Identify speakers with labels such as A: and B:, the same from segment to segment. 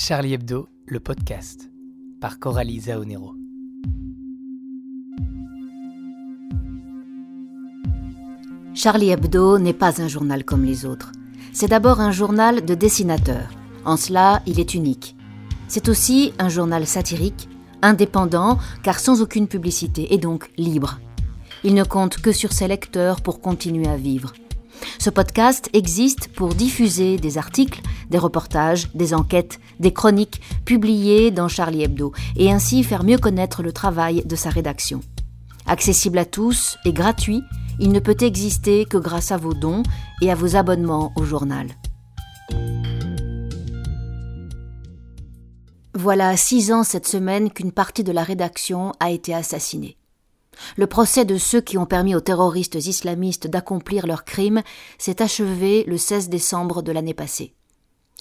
A: Charlie Hebdo, le podcast, par Coralie Zaonero.
B: Charlie Hebdo n'est pas un journal comme les autres. C'est d'abord un journal de dessinateurs. En cela, il est unique. C'est aussi un journal satirique, indépendant, car sans aucune publicité, et donc libre. Il ne compte que sur ses lecteurs pour continuer à vivre. Ce podcast existe pour diffuser des articles, des reportages, des enquêtes, des chroniques publiées dans Charlie Hebdo et ainsi faire mieux connaître le travail de sa rédaction. Accessible à tous et gratuit, il ne peut exister que grâce à vos dons et à vos abonnements au journal. Voilà six ans cette semaine qu'une partie de la rédaction a été assassinée. Le procès de ceux qui ont permis aux terroristes islamistes d'accomplir leurs crimes s'est achevé le 16 décembre de l'année passée.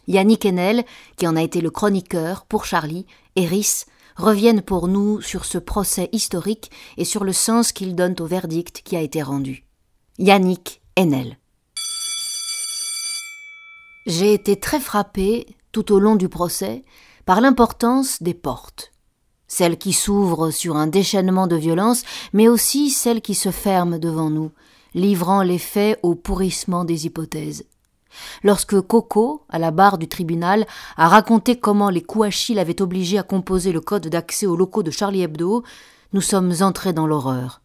B: Yannick Enel, qui en a été le chroniqueur pour Charlie, et Rhys reviennent pour nous sur ce procès historique et sur le sens qu'ils donnent au verdict qui a été rendu. Yannick Enel. J'ai été très frappé, tout au long du procès, par l'importance des portes celles qui s'ouvrent sur un déchaînement de violence, mais aussi celles qui se ferment devant nous, livrant les faits au pourrissement des hypothèses. Lorsque Coco, à la barre du tribunal, a raconté comment les Kouachi l'avaient obligé à composer le code d'accès aux locaux de Charlie Hebdo, nous sommes entrés dans l'horreur.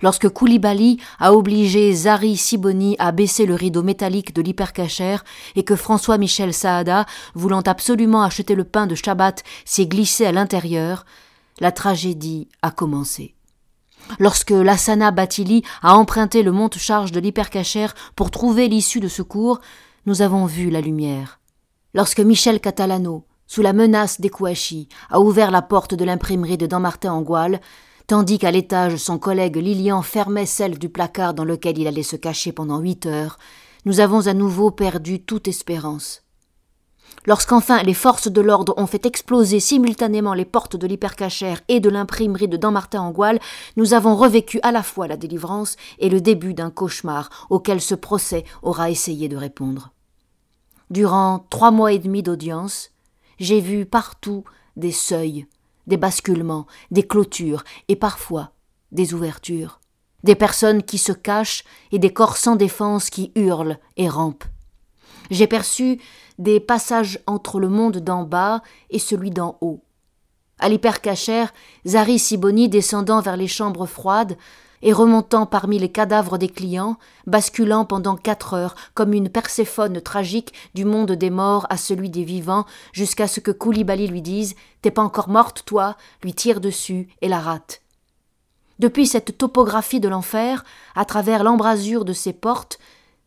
B: Lorsque Koulibaly a obligé Zari Siboni à baisser le rideau métallique de l'hypercachère et que François-Michel Saada, voulant absolument acheter le pain de Shabbat, s'est glissé à l'intérieur, la tragédie a commencé. Lorsque Lassana Batili a emprunté le monte-charge de l'hypercachère pour trouver l'issue de secours, nous avons vu la lumière. Lorsque Michel Catalano, sous la menace des Kouachi, a ouvert la porte de l'imprimerie de Dammartin en Goual, tandis qu'à l'étage son collègue Lilian fermait celle du placard dans lequel il allait se cacher pendant huit heures, nous avons à nouveau perdu toute espérance. Lorsqu'enfin les forces de l'ordre ont fait exploser simultanément les portes de l'hypercachère et de l'imprimerie de Dammartin en Goual, nous avons revécu à la fois la délivrance et le début d'un cauchemar auquel ce procès aura essayé de répondre. Durant trois mois et demi d'audience, j'ai vu partout des seuils, des basculements, des clôtures et parfois des ouvertures, des personnes qui se cachent et des corps sans défense qui hurlent et rampent. J'ai perçu des passages entre le monde d'en bas et celui d'en haut. À l'hypercachère, Zari Siboni descendant vers les chambres froides, et remontant parmi les cadavres des clients, basculant pendant quatre heures comme une Perséphone tragique du monde des morts à celui des vivants, jusqu'à ce que Koulibaly lui dise T'es pas encore morte, toi? lui tire dessus et la rate. Depuis cette topographie de l'enfer, à travers l'embrasure de ses portes,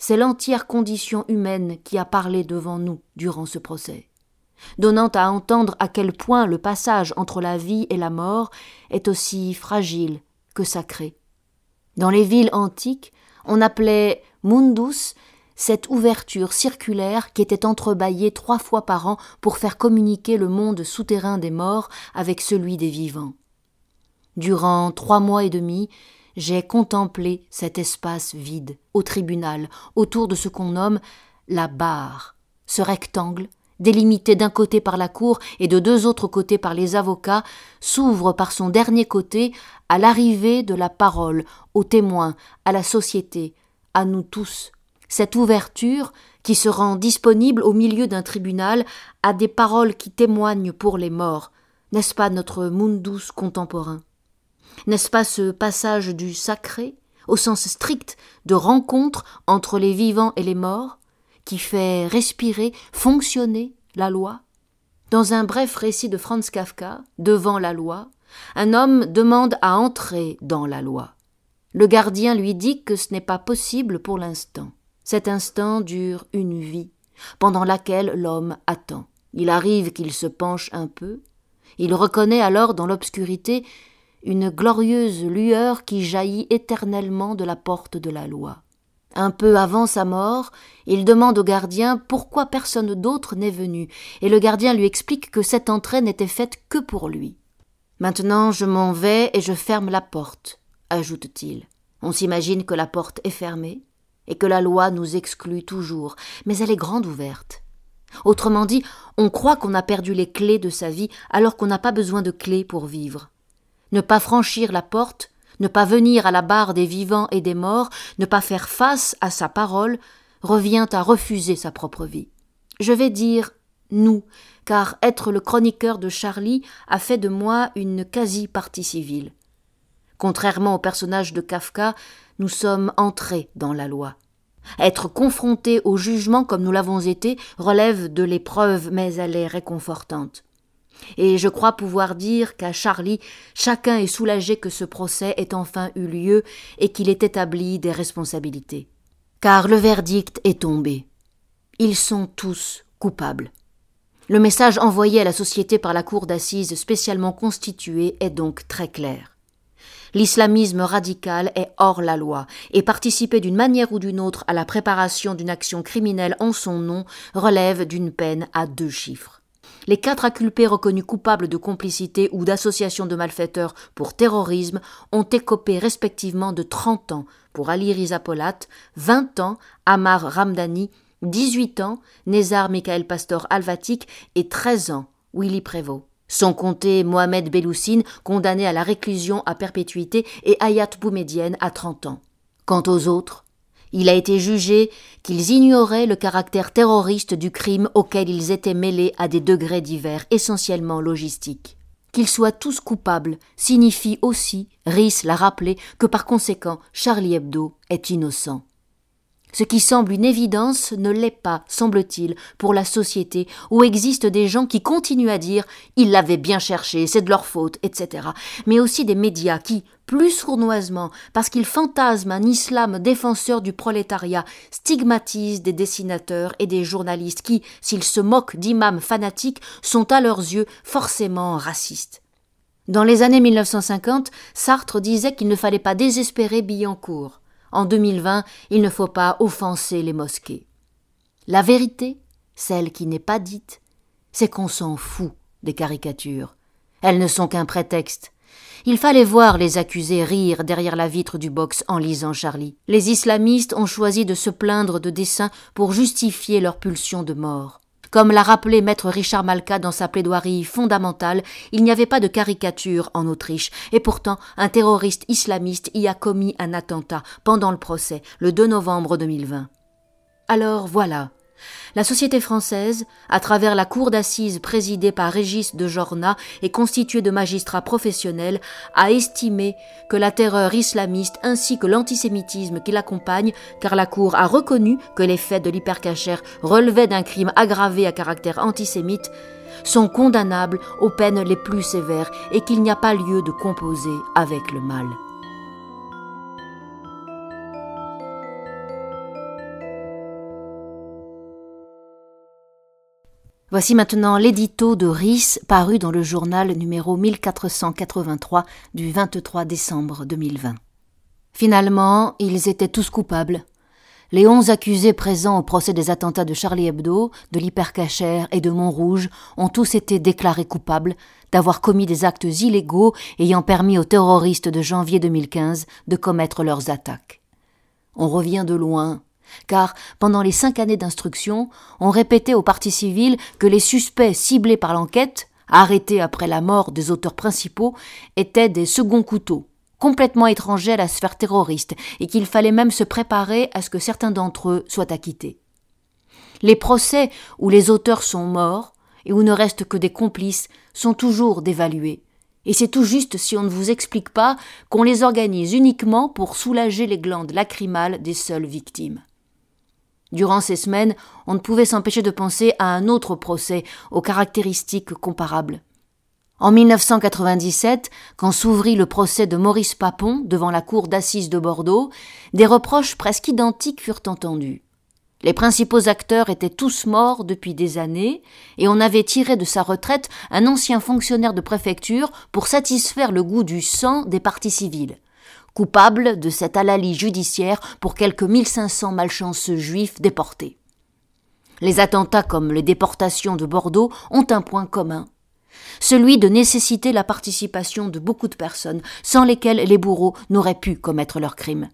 B: c'est l'entière condition humaine qui a parlé devant nous durant ce procès, donnant à entendre à quel point le passage entre la vie et la mort est aussi fragile que sacré. Dans les villes antiques, on appelait mundus cette ouverture circulaire qui était entrebâillée trois fois par an pour faire communiquer le monde souterrain des morts avec celui des vivants. Durant trois mois et demi, j'ai contemplé cet espace vide, au tribunal, autour de ce qu'on nomme la barre, ce rectangle délimité d'un côté par la cour et de deux autres côtés par les avocats, s'ouvre par son dernier côté à l'arrivée de la parole, aux témoins, à la société, à nous tous. Cette ouverture, qui se rend disponible au milieu d'un tribunal, a des paroles qui témoignent pour les morts. N'est-ce pas notre mundus contemporain? N'est-ce pas ce passage du sacré, au sens strict de rencontre entre les vivants et les morts, qui fait respirer, fonctionner la loi? Dans un bref récit de Franz Kafka, devant la loi, un homme demande à entrer dans la loi. Le gardien lui dit que ce n'est pas possible pour l'instant. Cet instant dure une vie, pendant laquelle l'homme attend. Il arrive qu'il se penche un peu. Il reconnaît alors dans l'obscurité une glorieuse lueur qui jaillit éternellement de la porte de la loi. Un peu avant sa mort, il demande au gardien pourquoi personne d'autre n'est venu, et le gardien lui explique que cette entrée n'était faite que pour lui. Maintenant je m'en vais et je ferme la porte, ajoute-t-il. On s'imagine que la porte est fermée, et que la loi nous exclut toujours, mais elle est grande ouverte. Autrement dit, on croit qu'on a perdu les clés de sa vie alors qu'on n'a pas besoin de clés pour vivre. Ne pas franchir la porte, ne pas venir à la barre des vivants et des morts, ne pas faire face à sa parole, revient à refuser sa propre vie. Je vais dire nous, car être le chroniqueur de Charlie a fait de moi une quasi-partie civile. Contrairement au personnage de Kafka, nous sommes entrés dans la loi. Être confronté au jugement comme nous l'avons été relève de l'épreuve, mais elle est réconfortante. Et je crois pouvoir dire qu'à Charlie, chacun est soulagé que ce procès ait enfin eu lieu et qu'il ait établi des responsabilités. Car le verdict est tombé. Ils sont tous coupables. Le message envoyé à la société par la cour d'assises spécialement constituée est donc très clair. L'islamisme radical est hors la loi, et participer d'une manière ou d'une autre à la préparation d'une action criminelle en son nom relève d'une peine à deux chiffres. Les quatre inculpés reconnus coupables de complicité ou d'association de malfaiteurs pour terrorisme ont écopé respectivement de 30 ans pour Ali Riza Polat, 20 ans Amar Ramdani, 18 ans Nézar Michael Pastor Alvatik et 13 ans Willy Prévost. Sont comptés Mohamed Belloussine, condamné à la réclusion à perpétuité, et Hayat Boumedienne à 30 ans. Quant aux autres, il a été jugé qu'ils ignoraient le caractère terroriste du crime auquel ils étaient mêlés à des degrés divers, essentiellement logistiques. Qu'ils soient tous coupables signifie aussi, Rhys l'a rappelé, que par conséquent Charlie Hebdo est innocent. Ce qui semble une évidence ne l'est pas, semble-t-il, pour la société, où existent des gens qui continuent à dire ils l'avaient bien cherché, c'est de leur faute, etc. Mais aussi des médias qui, plus sournoisement, parce qu'ils fantasment un islam défenseur du prolétariat, stigmatisent des dessinateurs et des journalistes qui, s'ils se moquent d'imams fanatiques, sont à leurs yeux forcément racistes. Dans les années 1950, Sartre disait qu'il ne fallait pas désespérer Billancourt. En 2020, il ne faut pas offenser les mosquées. La vérité, celle qui n'est pas dite, c'est qu'on s'en fout des caricatures. Elles ne sont qu'un prétexte. Il fallait voir les accusés rire derrière la vitre du box en lisant Charlie. Les islamistes ont choisi de se plaindre de dessins pour justifier leur pulsion de mort. Comme l'a rappelé maître Richard Malka dans sa plaidoirie fondamentale, il n'y avait pas de caricature en Autriche, et pourtant un terroriste islamiste y a commis un attentat pendant le procès, le 2 novembre 2020. Alors voilà, la société française, à travers la cour d'assises présidée par Régis de Jorna et constituée de magistrats professionnels, a estimé que la terreur islamiste ainsi que l'antisémitisme qui l'accompagne, car la cour a reconnu que les faits de l'hypercachère relevaient d'un crime aggravé à caractère antisémite, sont condamnables aux peines les plus sévères et qu'il n'y a pas lieu de composer avec le mal. Voici maintenant l'édito de Ries paru dans le journal numéro 1483 du 23 décembre 2020. Finalement, ils étaient tous coupables. Les onze accusés présents au procès des attentats de Charlie Hebdo, de l'hypercachère et de Montrouge ont tous été déclarés coupables d'avoir commis des actes illégaux ayant permis aux terroristes de janvier 2015 de commettre leurs attaques. On revient de loin car pendant les cinq années d'instruction, on répétait aux parties civiles que les suspects ciblés par l'enquête, arrêtés après la mort des auteurs principaux, étaient des seconds couteaux, complètement étrangers à la sphère terroriste, et qu'il fallait même se préparer à ce que certains d'entre eux soient acquittés. Les procès où les auteurs sont morts et où ne restent que des complices sont toujours dévalués. Et c'est tout juste si on ne vous explique pas qu'on les organise uniquement pour soulager les glandes lacrymales des seules victimes. Durant ces semaines, on ne pouvait s'empêcher de penser à un autre procès aux caractéristiques comparables. En 1997, quand s'ouvrit le procès de Maurice Papon devant la cour d'assises de Bordeaux, des reproches presque identiques furent entendus. Les principaux acteurs étaient tous morts depuis des années, et on avait tiré de sa retraite un ancien fonctionnaire de préfecture pour satisfaire le goût du sang des partis civils coupable de cette halalie judiciaire pour quelques 1500 malchanceux juifs déportés. Les attentats comme les déportations de Bordeaux ont un point commun celui de nécessiter la participation de beaucoup de personnes, sans lesquelles les bourreaux n'auraient pu commettre leurs crimes.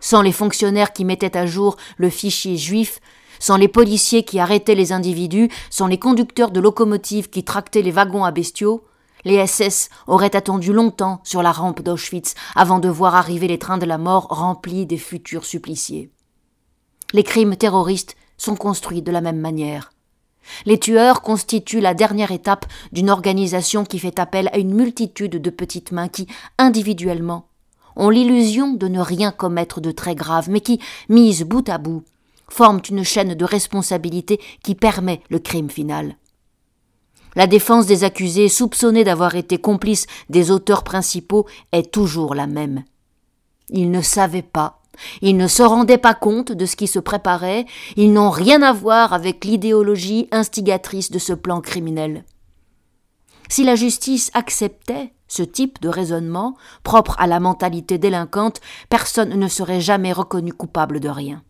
B: Sans les fonctionnaires qui mettaient à jour le fichier juif, sans les policiers qui arrêtaient les individus, sans les conducteurs de locomotives qui tractaient les wagons à bestiaux, les SS auraient attendu longtemps sur la rampe d'Auschwitz avant de voir arriver les trains de la mort remplis des futurs suppliciés. Les crimes terroristes sont construits de la même manière. Les tueurs constituent la dernière étape d'une organisation qui fait appel à une multitude de petites mains qui, individuellement, ont l'illusion de ne rien commettre de très grave, mais qui, mises bout à bout, forment une chaîne de responsabilité qui permet le crime final. La défense des accusés soupçonnés d'avoir été complices des auteurs principaux est toujours la même. Ils ne savaient pas, ils ne se rendaient pas compte de ce qui se préparait, ils n'ont rien à voir avec l'idéologie instigatrice de ce plan criminel. Si la justice acceptait ce type de raisonnement, propre à la mentalité délinquante, personne ne serait jamais reconnu coupable de rien.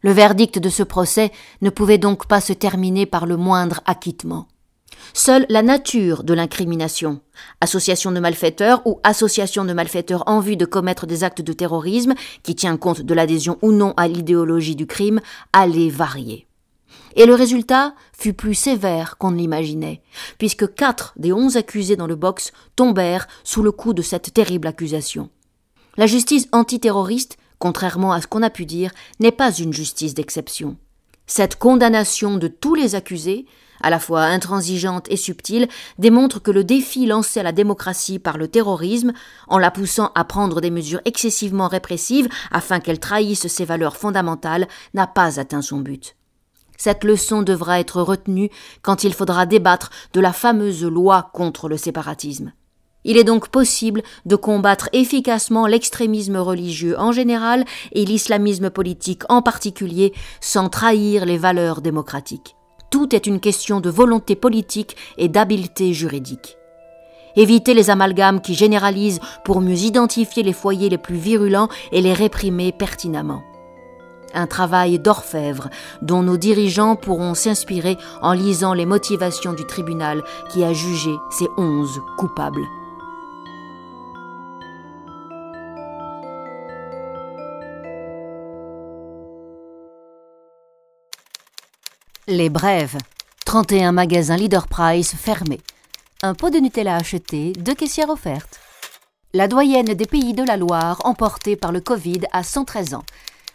B: Le verdict de ce procès ne pouvait donc pas se terminer par le moindre acquittement. Seule la nature de l'incrimination, association de malfaiteurs ou association de malfaiteurs en vue de commettre des actes de terrorisme, qui tient compte de l'adhésion ou non à l'idéologie du crime, allait varier. Et le résultat fut plus sévère qu'on ne l'imaginait, puisque quatre des onze accusés dans le box tombèrent sous le coup de cette terrible accusation. La justice antiterroriste, contrairement à ce qu'on a pu dire, n'est pas une justice d'exception. Cette condamnation de tous les accusés à la fois intransigeante et subtile, démontre que le défi lancé à la démocratie par le terrorisme, en la poussant à prendre des mesures excessivement répressives afin qu'elle trahisse ses valeurs fondamentales, n'a pas atteint son but. Cette leçon devra être retenue quand il faudra débattre de la fameuse loi contre le séparatisme. Il est donc possible de combattre efficacement l'extrémisme religieux en général et l'islamisme politique en particulier sans trahir les valeurs démocratiques. Tout est une question de volonté politique et d'habileté juridique. Éviter les amalgames qui généralisent pour mieux identifier les foyers les plus virulents et les réprimer pertinemment. Un travail d'orfèvre dont nos dirigeants pourront s'inspirer en lisant les motivations du tribunal qui a jugé ces onze coupables. Les brèves. 31 magasins Leader Price fermés. Un pot de Nutella acheté, deux caissières offertes. La doyenne des pays de la Loire emportée par le Covid à 113 ans.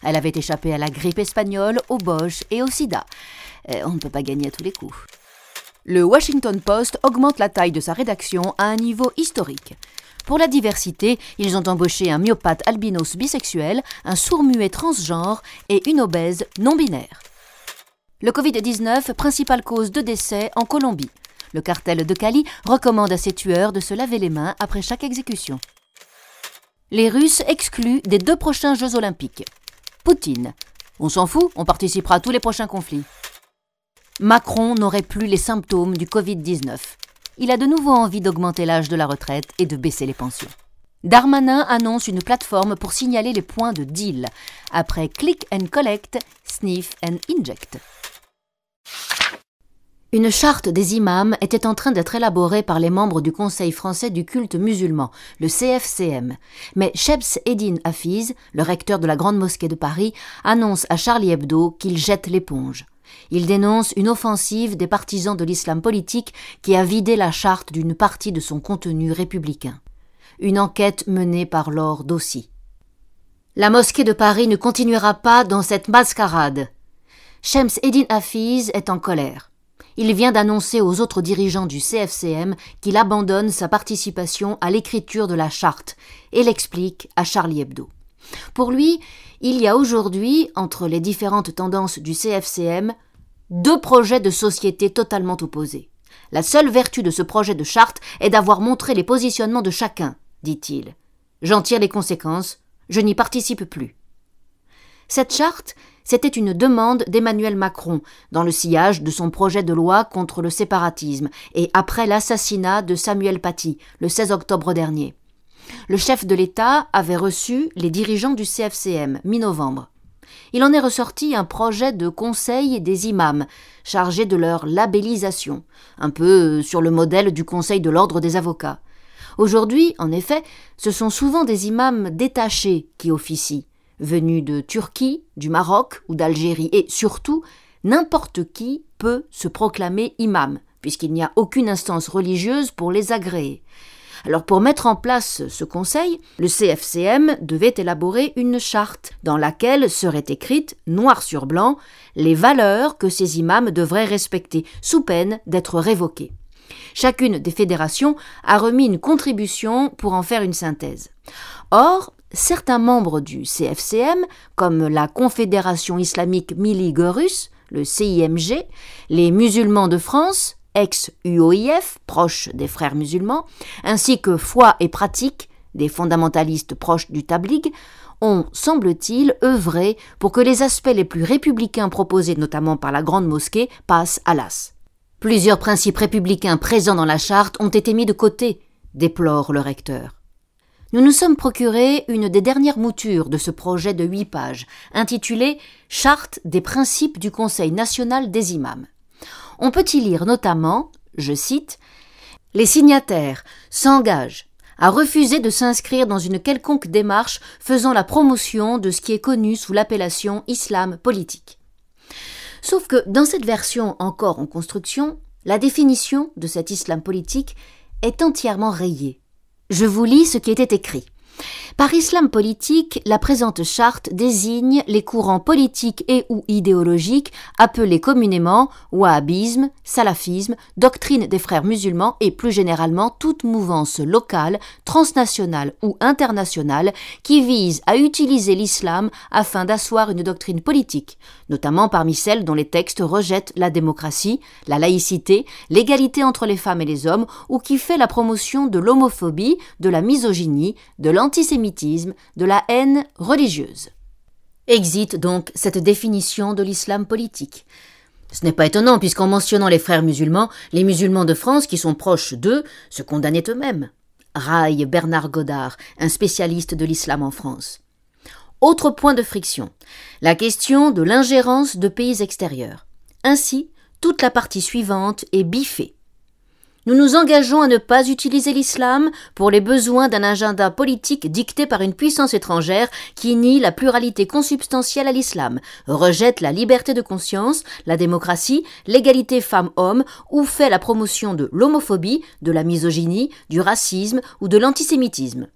B: Elle avait échappé à la grippe espagnole, au Bosch et au sida. Euh, on ne peut pas gagner à tous les coups. Le Washington Post augmente la taille de sa rédaction à un niveau historique. Pour la diversité, ils ont embauché un myopathe albinos bisexuel, un sourd-muet transgenre et une obèse non-binaire. Le Covid-19, principale cause de décès en Colombie. Le cartel de Cali recommande à ses tueurs de se laver les mains après chaque exécution. Les Russes excluent des deux prochains Jeux olympiques. Poutine. On s'en fout, on participera à tous les prochains conflits. Macron n'aurait plus les symptômes du Covid-19. Il a de nouveau envie d'augmenter l'âge de la retraite et de baisser les pensions. Darmanin annonce une plateforme pour signaler les points de deal, après Click and Collect, Sniff and Inject. Une charte des imams était en train d'être élaborée par les membres du Conseil français du culte musulman, le CFCM. Mais Shebs Eddin Hafiz, le recteur de la Grande Mosquée de Paris, annonce à Charlie Hebdo qu'il jette l'éponge. Il dénonce une offensive des partisans de l'islam politique qui a vidé la charte d'une partie de son contenu républicain. Une enquête menée par Laure Dossi. La mosquée de Paris ne continuera pas dans cette mascarade. Shems Eddin Hafiz est en colère il vient d'annoncer aux autres dirigeants du CFCM qu'il abandonne sa participation à l'écriture de la charte et l'explique à Charlie Hebdo. Pour lui, il y a aujourd'hui, entre les différentes tendances du CFCM, deux projets de société totalement opposés. La seule vertu de ce projet de charte est d'avoir montré les positionnements de chacun, dit-il. J'en tire les conséquences, je n'y participe plus. Cette charte, c'était une demande d'Emmanuel Macron dans le sillage de son projet de loi contre le séparatisme et après l'assassinat de Samuel Paty le 16 octobre dernier. Le chef de l'État avait reçu les dirigeants du CFCM mi-novembre. Il en est ressorti un projet de conseil des imams, chargé de leur labellisation, un peu sur le modèle du Conseil de l'ordre des avocats. Aujourd'hui, en effet, ce sont souvent des imams détachés qui officient venus de Turquie, du Maroc ou d'Algérie, et surtout n'importe qui peut se proclamer imam, puisqu'il n'y a aucune instance religieuse pour les agréer. Alors pour mettre en place ce conseil, le CFCM devait élaborer une charte dans laquelle seraient écrites, noir sur blanc, les valeurs que ces imams devraient respecter, sous peine d'être révoqués. Chacune des fédérations a remis une contribution pour en faire une synthèse. Or, certains membres du CFCM, comme la Confédération islamique Mili le CIMG, les musulmans de France, ex-UOIF, proche des frères musulmans, ainsi que Foi et Pratique, des fondamentalistes proches du Tablig, ont, semble-t-il, œuvré pour que les aspects les plus républicains proposés notamment par la Grande Mosquée passent à l'as. Plusieurs principes républicains présents dans la charte ont été mis de côté, déplore le recteur. Nous nous sommes procuré une des dernières moutures de ce projet de huit pages, intitulé Charte des principes du Conseil national des imams. On peut y lire notamment, je cite, Les signataires s'engagent à refuser de s'inscrire dans une quelconque démarche faisant la promotion de ce qui est connu sous l'appellation islam politique. Sauf que dans cette version encore en construction, la définition de cet islam politique est entièrement rayée. Je vous lis ce qui était écrit. Par islam politique, la présente charte désigne les courants politiques et ou idéologiques appelés communément wahhabisme, salafisme, doctrine des frères musulmans et plus généralement toute mouvance locale, transnationale ou internationale qui vise à utiliser l'islam afin d'asseoir une doctrine politique, notamment parmi celles dont les textes rejettent la démocratie, la laïcité, l'égalité entre les femmes et les hommes ou qui fait la promotion de l'homophobie, de la misogynie, de l'antisémitisme, de la haine religieuse. Exit donc cette définition de l'islam politique. Ce n'est pas étonnant, puisqu'en mentionnant les frères musulmans, les musulmans de France qui sont proches d'eux se condamnaient eux-mêmes. Raille Bernard Godard, un spécialiste de l'islam en France. Autre point de friction, la question de l'ingérence de pays extérieurs. Ainsi, toute la partie suivante est biffée. Nous nous engageons à ne pas utiliser l'islam pour les besoins d'un agenda politique dicté par une puissance étrangère qui nie la pluralité consubstantielle à l'islam, rejette la liberté de conscience, la démocratie, l'égalité femmes-hommes ou fait la promotion de l'homophobie, de la misogynie, du racisme ou de l'antisémitisme.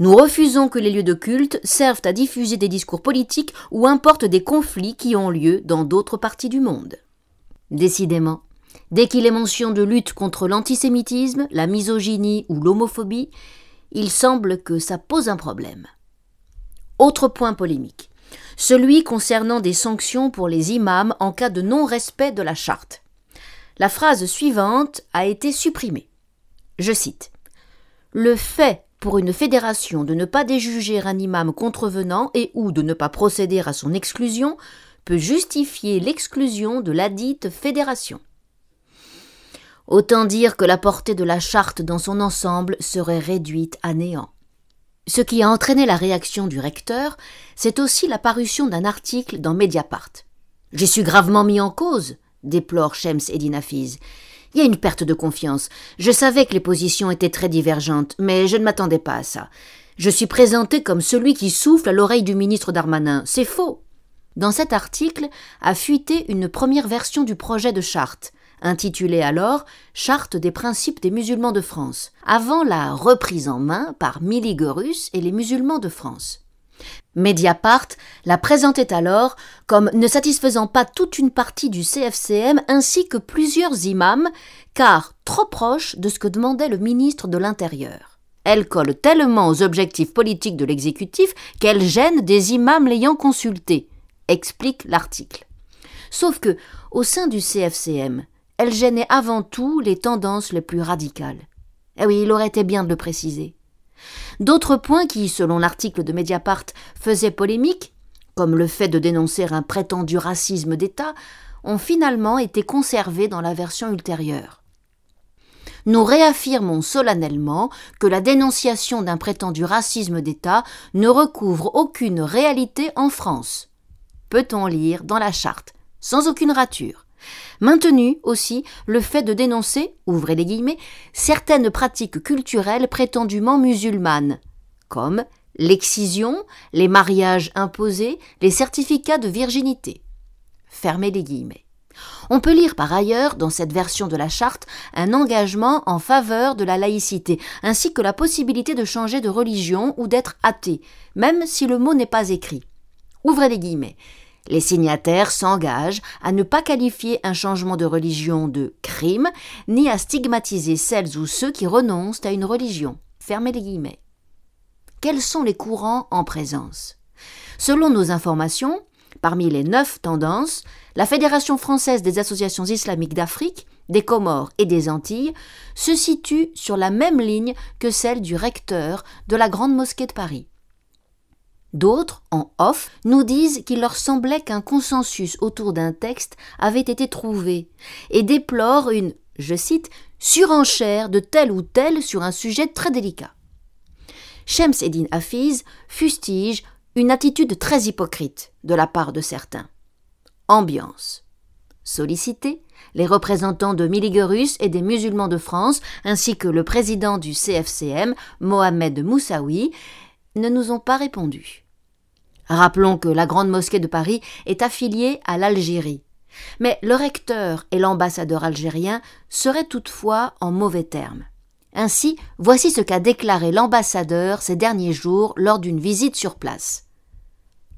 B: Nous refusons que les lieux de culte servent à diffuser des discours politiques ou importent des conflits qui ont lieu dans d'autres parties du monde. Décidément, Dès qu'il est mention de lutte contre l'antisémitisme, la misogynie ou l'homophobie, il semble que ça pose un problème. Autre point polémique, celui concernant des sanctions pour les imams en cas de non-respect de la charte. La phrase suivante a été supprimée. Je cite Le fait pour une fédération de ne pas déjuger un imam contrevenant et ou de ne pas procéder à son exclusion peut justifier l'exclusion de ladite fédération. Autant dire que la portée de la charte dans son ensemble serait réduite à néant. Ce qui a entraîné la réaction du recteur, c'est aussi la parution d'un article dans Mediapart. J'y suis gravement mis en cause, déplore Shems Eddin Hafiz. Il y a une perte de confiance. Je savais que les positions étaient très divergentes, mais je ne m'attendais pas à ça. Je suis présenté comme celui qui souffle à l'oreille du ministre Darmanin. C'est faux. Dans cet article a fuité une première version du projet de charte intitulé alors Charte des principes des musulmans de France, avant la reprise en main par Miligorus et les musulmans de France. Mediapart la présentait alors comme ne satisfaisant pas toute une partie du CFCM ainsi que plusieurs imams, car trop proche de ce que demandait le ministre de l'Intérieur. Elle colle tellement aux objectifs politiques de l'exécutif qu'elle gêne des imams l'ayant consulté, explique l'article. Sauf que, au sein du CFCM, elle gênait avant tout les tendances les plus radicales. Eh oui, il aurait été bien de le préciser. D'autres points qui, selon l'article de Mediapart, faisaient polémique, comme le fait de dénoncer un prétendu racisme d'État, ont finalement été conservés dans la version ultérieure. Nous réaffirmons solennellement que la dénonciation d'un prétendu racisme d'État ne recouvre aucune réalité en France. Peut-on lire dans la charte, sans aucune rature. Maintenu aussi le fait de dénoncer, ouvrez les guillemets, certaines pratiques culturelles prétendument musulmanes, comme l'excision, les mariages imposés, les certificats de virginité. Fermez les guillemets. On peut lire par ailleurs dans cette version de la charte un engagement en faveur de la laïcité, ainsi que la possibilité de changer de religion ou d'être athée, même si le mot n'est pas écrit. Ouvrez les guillemets. Les signataires s'engagent à ne pas qualifier un changement de religion de crime, ni à stigmatiser celles ou ceux qui renoncent à une religion. Fermez les guillemets. Quels sont les courants en présence? Selon nos informations, parmi les neuf tendances, la Fédération française des associations islamiques d'Afrique, des Comores et des Antilles se situe sur la même ligne que celle du recteur de la Grande Mosquée de Paris. D'autres, en off, nous disent qu'il leur semblait qu'un consensus autour d'un texte avait été trouvé et déplorent une, je cite, surenchère de tel ou tel sur un sujet très délicat. Shems Eddin Hafiz fustige une attitude très hypocrite de la part de certains. Ambiance. Sollicités, les représentants de Miligorus et des musulmans de France, ainsi que le président du CFCM, Mohamed Moussaoui, ne nous ont pas répondu. Rappelons que la Grande Mosquée de Paris est affiliée à l'Algérie. Mais le recteur et l'ambassadeur algérien seraient toutefois en mauvais termes. Ainsi, voici ce qu'a déclaré l'ambassadeur ces derniers jours lors d'une visite sur place.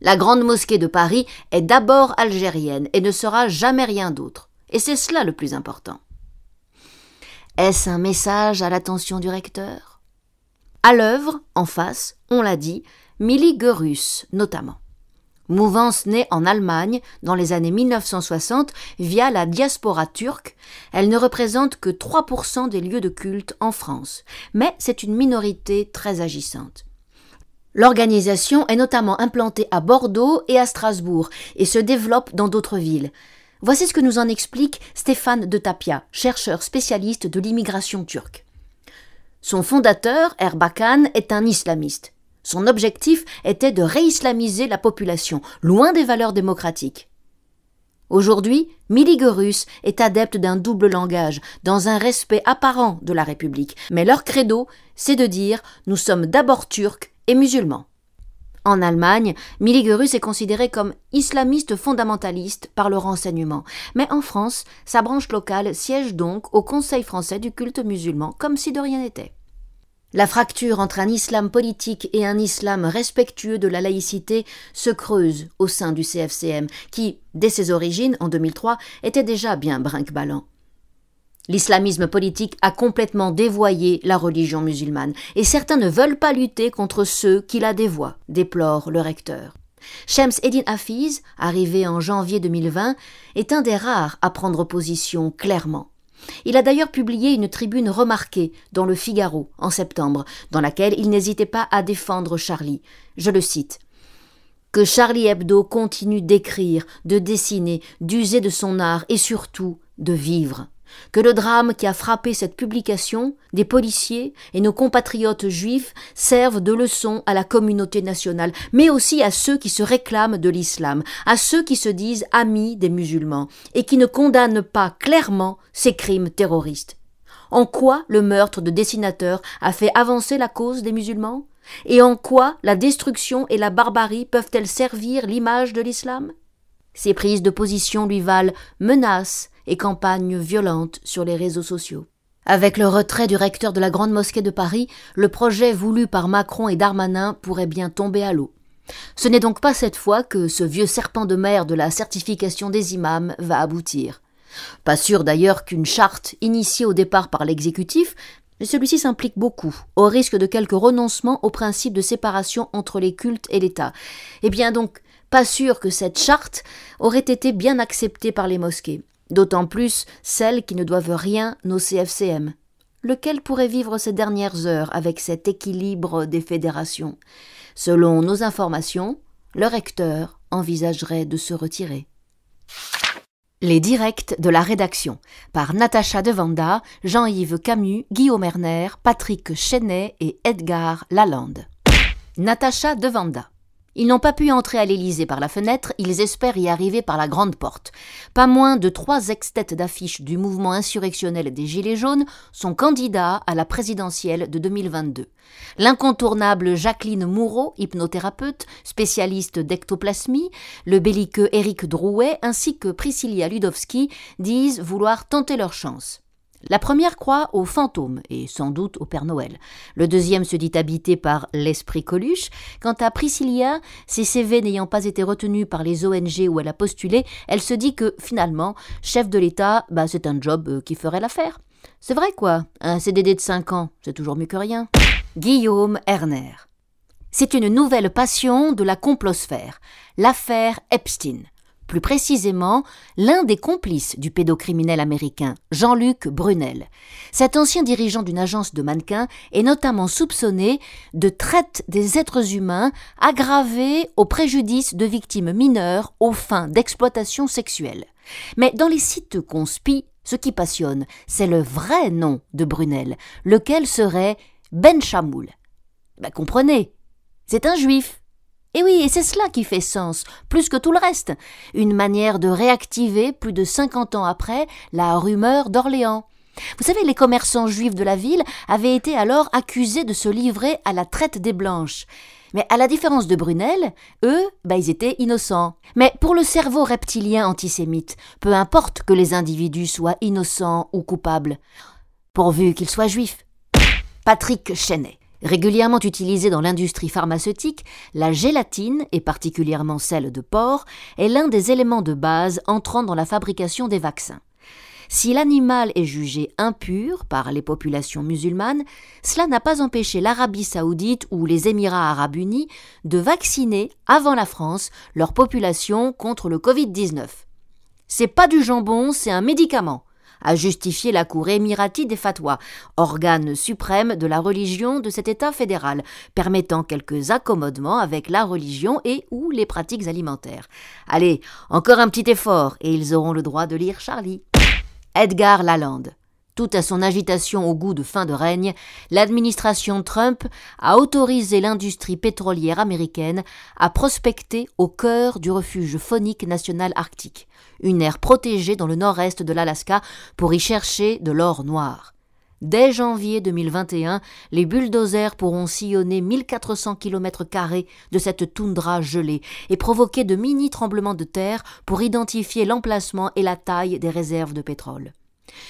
B: La Grande Mosquée de Paris est d'abord algérienne et ne sera jamais rien d'autre. Et c'est cela le plus important. Est-ce un message à l'attention du recteur? À l'œuvre, en face, on l'a dit, Mili Görus notamment. Mouvance née en Allemagne dans les années 1960 via la diaspora turque, elle ne représente que 3% des lieux de culte en France, mais c'est une minorité très agissante. L'organisation est notamment implantée à Bordeaux et à Strasbourg et se développe dans d'autres villes. Voici ce que nous en explique Stéphane de Tapia, chercheur spécialiste de l'immigration turque. Son fondateur, Erbakan, est un islamiste. Son objectif était de réislamiser la population, loin des valeurs démocratiques. Aujourd'hui, Miligorus est adepte d'un double langage, dans un respect apparent de la République, mais leur credo, c'est de dire nous sommes d'abord turcs et musulmans. En Allemagne, Miligorus est considéré comme islamiste fondamentaliste par le renseignement, mais en France, sa branche locale siège donc au Conseil français du culte musulman, comme si de rien n'était. La fracture entre un islam politique et un islam respectueux de la laïcité se creuse au sein du CFCM, qui, dès ses origines, en 2003, était déjà bien brinque-ballant. L'islamisme politique a complètement dévoyé la religion musulmane, et certains ne veulent pas lutter contre ceux qui la dévoient, déplore le recteur. Shems Eddin Hafiz, arrivé en janvier 2020, est un des rares à prendre position clairement. Il a d'ailleurs publié une tribune remarquée dans le Figaro en septembre, dans laquelle il n'hésitait pas à défendre Charlie. Je le cite. Que Charlie Hebdo continue d'écrire, de dessiner, d'user de son art et surtout de vivre que le drame qui a frappé cette publication, des policiers et nos compatriotes juifs servent de leçon à la communauté nationale, mais aussi à ceux qui se réclament de l'islam, à ceux qui se disent amis des musulmans, et qui ne condamnent pas clairement ces crimes terroristes. En quoi le meurtre de dessinateurs a fait avancer la cause des musulmans? Et en quoi la destruction et la barbarie peuvent-elles servir l'image de l'islam? Ces prises de position lui valent menaces, et campagnes violentes sur les réseaux sociaux. Avec le retrait du recteur de la Grande Mosquée de Paris, le projet voulu par Macron et Darmanin pourrait bien tomber à l'eau. Ce n'est donc pas cette fois que ce vieux serpent de mer de la certification des imams va aboutir. Pas sûr d'ailleurs qu'une charte initiée au départ par l'exécutif, mais celui-ci s'implique beaucoup, au risque de quelques renoncements au principe de séparation entre les cultes et l'État. Eh bien donc, pas sûr que cette charte aurait été bien acceptée par les mosquées d'autant plus celles qui ne doivent rien au CFCM. Lequel pourrait vivre ces dernières heures avec cet équilibre des fédérations? Selon nos informations, le recteur envisagerait de se retirer. Les directs de la rédaction par Natacha Devanda, Jean-Yves Camus, Guillaume Erner, Patrick Chenet et Edgar Lalande. Natacha Devanda. Ils n'ont pas pu entrer à l'Élysée par la fenêtre, ils espèrent y arriver par la grande porte. Pas moins de trois ex-têtes d'affiche du mouvement insurrectionnel des Gilets jaunes sont candidats à la présidentielle de 2022. L'incontournable Jacqueline Moureau, hypnothérapeute, spécialiste d'ectoplasmie, le belliqueux Éric Drouet ainsi que Priscilla Ludowski disent vouloir tenter leur chance. La première croit aux fantômes et sans doute au Père Noël. Le deuxième se dit habité par l'esprit Coluche. Quant à Priscilla, ses CV n'ayant pas été retenus par les ONG où elle a postulé, elle se dit que finalement, chef de l'État, bah, c'est un job euh, qui ferait l'affaire. C'est vrai quoi, un CDD de 5 ans, c'est toujours mieux que rien. Guillaume Erner. C'est une nouvelle passion de la complosphère, l'affaire Epstein. Plus précisément, l'un des complices du pédocriminel américain, Jean-Luc Brunel. Cet ancien dirigeant d'une agence de mannequins est notamment soupçonné de traite des êtres humains aggravée au préjudice de victimes mineures aux fins d'exploitation sexuelle. Mais dans les sites conspi, ce qui passionne, c'est le vrai nom de Brunel, lequel serait Ben Chamoul. Ben comprenez, c'est un juif. Et oui, et c'est cela qui fait sens, plus que tout le reste. Une manière de réactiver, plus de cinquante ans après, la rumeur d'Orléans. Vous savez, les commerçants juifs de la ville avaient été alors accusés de se livrer à la traite des blanches. Mais à la différence de Brunel, eux, bah, ils étaient innocents. Mais pour le cerveau reptilien antisémite, peu importe que les individus soient innocents ou coupables, pourvu qu'ils soient juifs. Patrick Chenet. Régulièrement utilisée dans l'industrie pharmaceutique, la gélatine, et particulièrement celle de porc, est l'un des éléments de base entrant dans la fabrication des vaccins. Si l'animal est jugé impur par les populations musulmanes, cela n'a pas empêché l'Arabie saoudite ou les Émirats arabes unis de vacciner, avant la France, leur population contre le Covid-19. C'est pas du jambon, c'est un médicament a justifié la Cour émirati des fatwas, organe suprême de la religion de cet État fédéral, permettant quelques accommodements avec la religion et ou les pratiques alimentaires. Allez, encore un petit effort, et ils auront le droit de lire Charlie. Edgar Lalande. Tout à son agitation au goût de fin de règne, l'administration Trump a autorisé l'industrie pétrolière américaine à prospecter au cœur du refuge phonique national arctique, une aire protégée dans le nord-est de l'Alaska pour y chercher de l'or noir. Dès janvier 2021, les bulldozers pourront sillonner 1400 km de cette toundra gelée et provoquer de mini tremblements de terre pour identifier l'emplacement et la taille des réserves de pétrole.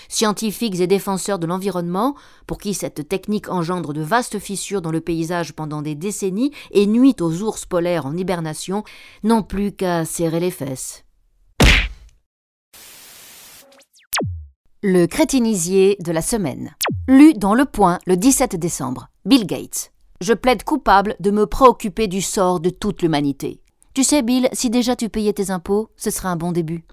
B: Scientifiques et défenseurs de l'environnement, pour qui cette technique engendre de vastes fissures dans le paysage pendant des décennies et nuit aux ours polaires en hibernation, n'ont plus qu'à serrer les fesses. Le crétinisier de la semaine. Lu dans Le Point le 17 décembre. Bill Gates. Je plaide coupable de me préoccuper du sort de toute l'humanité. Tu sais, Bill, si déjà tu payais tes impôts, ce serait un bon début.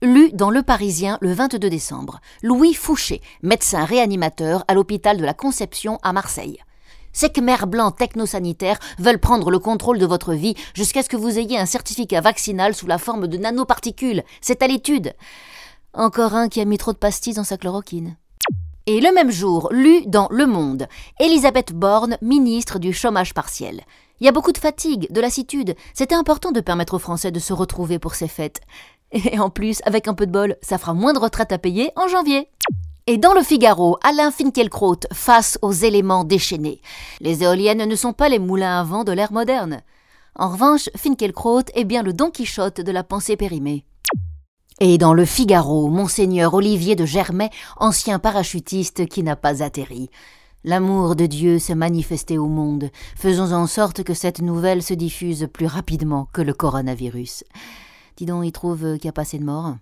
B: Lu dans Le Parisien le 22 décembre. Louis Fouché, médecin réanimateur à l'hôpital de la Conception à Marseille. Ces Khmer blancs technosanitaires veulent prendre le contrôle de votre vie jusqu'à ce que vous ayez un certificat vaccinal sous la forme de nanoparticules. C'est à l'étude. Encore un qui a mis trop de pastilles dans sa chloroquine. Et le même jour, lu dans Le Monde, Elisabeth Borne, ministre du chômage partiel. Il y a beaucoup de fatigue, de lassitude. C'était important de permettre aux Français de se retrouver pour ces fêtes. Et en plus, avec un peu de bol, ça fera moins de retraite à payer en janvier. Et dans le Figaro, Alain Finkielkraut face aux éléments déchaînés. Les éoliennes ne sont pas les moulins à vent de l'ère moderne. En revanche, Finkielkraut est bien le Don Quichotte de la pensée périmée. Et dans le Figaro, Monseigneur Olivier de Germay, ancien parachutiste qui n'a pas atterri. L'amour de Dieu s'est manifesté au monde. Faisons en sorte que cette nouvelle se diffuse plus rapidement que le coronavirus. Dis donc, il trouve qu'il n'y a pas assez de morts.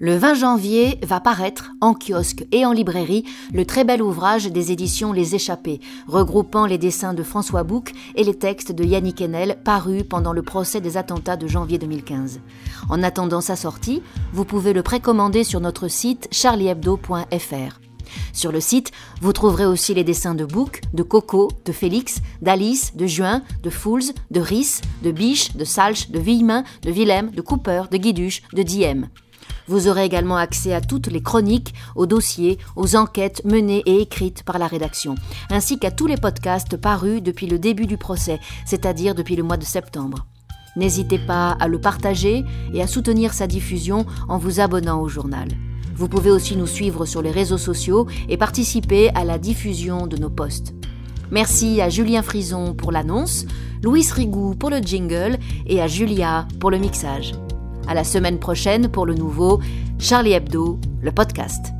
B: Le 20 janvier va paraître en kiosque et en librairie le très bel ouvrage des éditions Les Échappés, regroupant les dessins de François Bouc et les textes de Yannick Enel parus pendant le procès des attentats de janvier 2015. En attendant sa sortie, vous pouvez le précommander sur notre site charliehebdo.fr. Sur le site, vous trouverez aussi les dessins de Bouc, de Coco, de Félix, d'Alice, de Juin, de Fools, de Rhys, de Biche, de Salch, de Villemin, de Willem, de Cooper, de Guiduche, de Diem. Vous aurez également accès à toutes les chroniques, aux dossiers, aux enquêtes menées et écrites par la rédaction, ainsi qu'à tous les podcasts parus depuis le début du procès, c'est-à-dire depuis le mois de septembre. N'hésitez pas à le partager et à soutenir sa diffusion en vous abonnant au journal. Vous pouvez aussi nous suivre sur les réseaux sociaux et participer à la diffusion de nos posts. Merci à Julien Frison pour l'annonce, Louis Rigou pour le jingle et à Julia pour le mixage. À la semaine prochaine pour le nouveau Charlie Hebdo, le podcast.